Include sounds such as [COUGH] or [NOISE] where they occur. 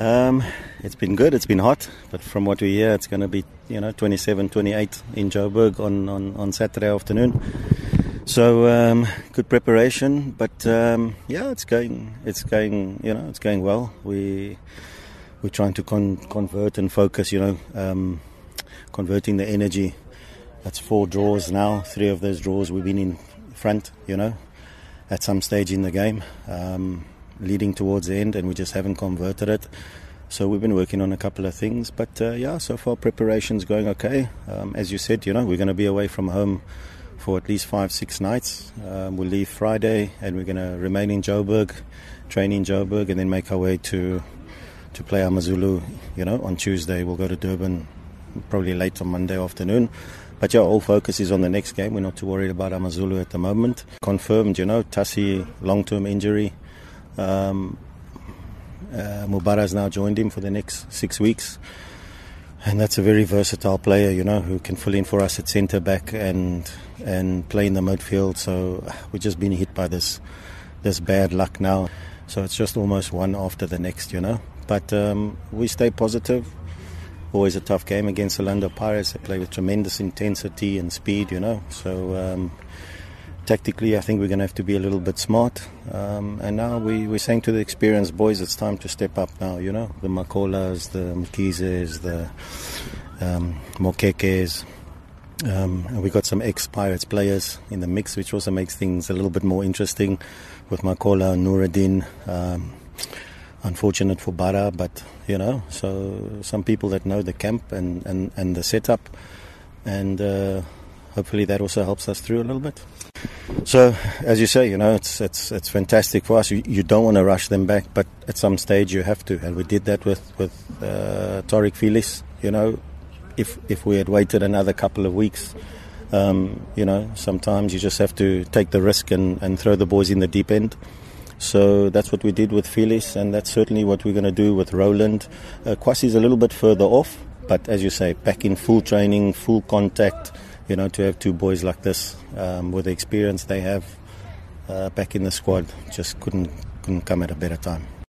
Um, it's been good. It's been hot, but from what we hear, it's going to be you know 27, 28 in Joburg on, on, on Saturday afternoon. So um, good preparation, but um, yeah, it's going it's going you know it's going well. We we're trying to con- convert and focus. You know, um, converting the energy. That's four draws now. Three of those draws we've been in front. You know, at some stage in the game. Leading towards the end, and we just haven't converted it. So we've been working on a couple of things, but uh, yeah, so far preparation's going okay. Um, as you said, you know, we're going to be away from home for at least five, six nights. Um, we'll leave Friday, and we're going to remain in Joburg, train in Joburg, and then make our way to to play Amazulu. You know, on Tuesday we'll go to Durban, probably late on Monday afternoon. But yeah, all focus is on the next game. We're not too worried about Amazulu at the moment. Confirmed, you know, Tassi long-term injury. Um, uh, now joined him for the next six weeks. And that's a very versatile player, you know, who can fill in for us at centre back and and play in the midfield. So [SIGHS] we've just been hit by this this bad luck now. So it's just almost one after the next, you know. But um, we stay positive. Always a tough game against the Orlando Pirates. They play with tremendous intensity and speed, you know. So um, tactically, I think we're going to have to be a little bit smart. Um, and now we, we're saying to the experienced boys, it's time to step up now, you know, the Makolas, the Mkhizes, the um, Mokekes. Um, we got some ex-Pirates players in the mix, which also makes things a little bit more interesting with Makola Norodien. Um, unfortunate for Bara, but, you know, so some people that know the camp and, and, and the setup. And uh, hopefully that also helps us through a little bit. So, as you say, you know, it's it's it's fantastic for us. You, you don't want to rush them back, but at some stage you have to, and we did that with with uh, Taariq Fielies. You know, if if we had waited another couple of weeks, um, you know, sometimes you just have to take the risk and, and throw the boys in the deep end. So that's what we did with Filis, and that's certainly what we're going to do with Roland. Uh, Kwasi's a little bit further off, but as you say, back in full training, full contact you know, to have two boys like this um, with the experience they have uh, back in the squad just couldn't couldn't come at a better time.